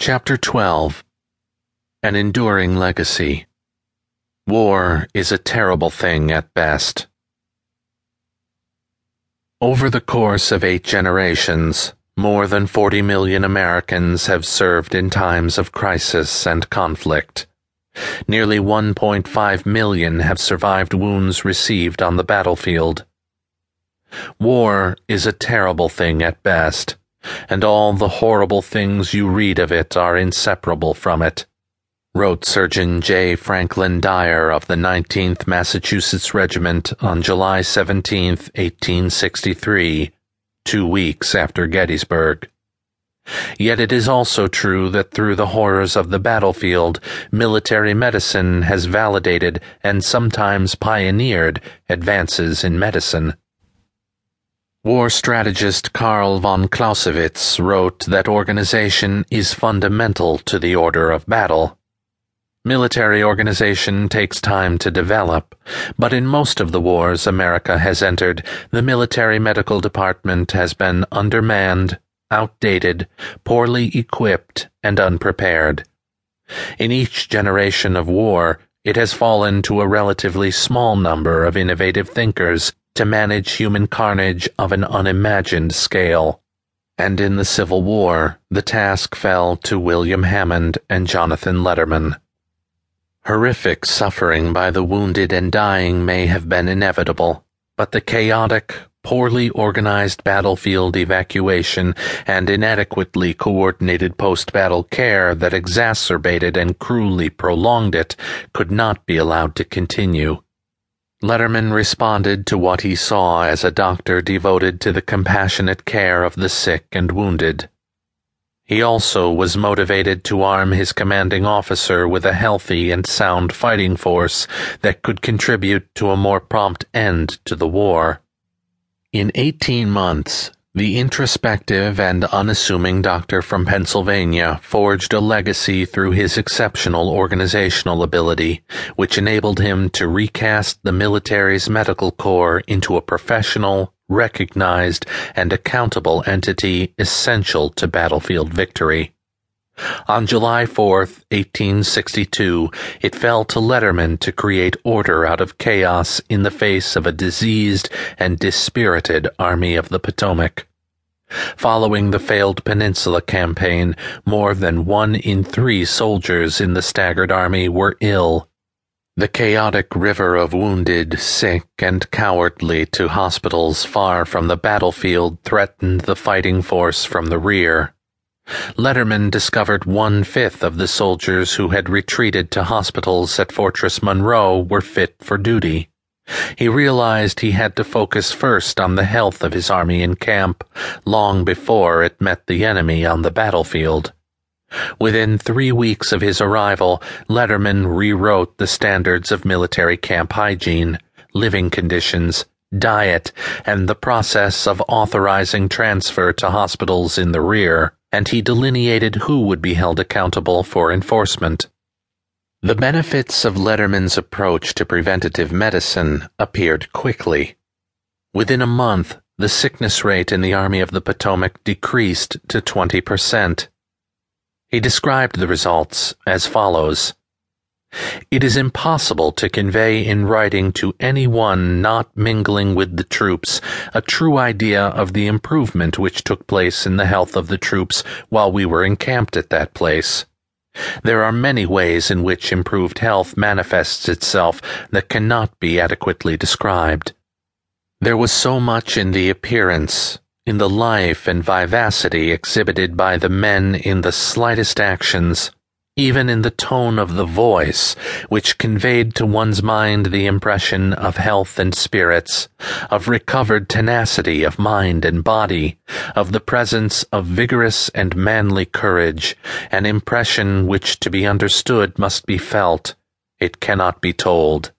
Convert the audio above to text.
Chapter 12 An Enduring Legacy War is a terrible thing at best. Over the course of eight generations, more than 40 million Americans have served in times of crisis and conflict. Nearly 1.5 million have survived wounds received on the battlefield. War is a terrible thing at best and all the horrible things you read of it are inseparable from it, wrote Surgeon J. Franklin Dyer of the 19th Massachusetts Regiment on July 17, 1863, two weeks after Gettysburg. Yet it is also true that through the horrors of the battlefield, military medicine has validated and sometimes pioneered advances in medicine. War strategist Karl von Clausewitz wrote that organization is fundamental to the order of battle. Military organization takes time to develop, but in most of the wars America has entered, the military medical department has been undermanned, outdated, poorly equipped, and unprepared. In each generation of war, it has fallen to a relatively small number of innovative thinkers to manage human carnage of an unimagined scale. And in the Civil War, the task fell to William Hammond and Jonathan Letterman. Horrific suffering by the wounded and dying may have been inevitable, but the chaotic, poorly organized battlefield evacuation and inadequately coordinated post-battle care that exacerbated and cruelly prolonged it could not be allowed to continue. Letterman responded to what he saw as a doctor devoted to the compassionate care of the sick and wounded. He also was motivated to arm his commanding officer with a healthy and sound fighting force that could contribute to a more prompt end to the war. In 18 months, the introspective and unassuming doctor from Pennsylvania forged a legacy through his exceptional organizational ability, which enabled him to recast the military's medical corps into a professional, recognized, and accountable entity essential to battlefield victory. On July 4, 1862, it fell to Letterman to create order out of chaos in the face of a diseased and dispirited Army of the Potomac. Following the failed Peninsula campaign, more than one in three soldiers in the staggered army were ill. The chaotic river of wounded, sick, and cowardly to hospitals far from the battlefield threatened the fighting force from the rear. Letterman discovered one fifth of the soldiers who had retreated to hospitals at Fortress Monroe were fit for duty. He realized he had to focus first on the health of his army in camp long before it met the enemy on the battlefield. Within three weeks of his arrival, Letterman rewrote the standards of military camp hygiene, living conditions, diet, and the process of authorizing transfer to hospitals in the rear and he delineated who would be held accountable for enforcement. The benefits of Letterman's approach to preventative medicine appeared quickly. Within a month, the sickness rate in the Army of the Potomac decreased to 20%. He described the results as follows. It is impossible to convey in writing to anyone not mingling with the troops a true idea of the improvement which took place in the health of the troops while we were encamped at that place. There are many ways in which improved health manifests itself that cannot be adequately described. There was so much in the appearance, in the life and vivacity exhibited by the men in the slightest actions even in the tone of the voice, which conveyed to one's mind the impression of health and spirits, of recovered tenacity of mind and body, of the presence of vigorous and manly courage, an impression which to be understood must be felt, it cannot be told.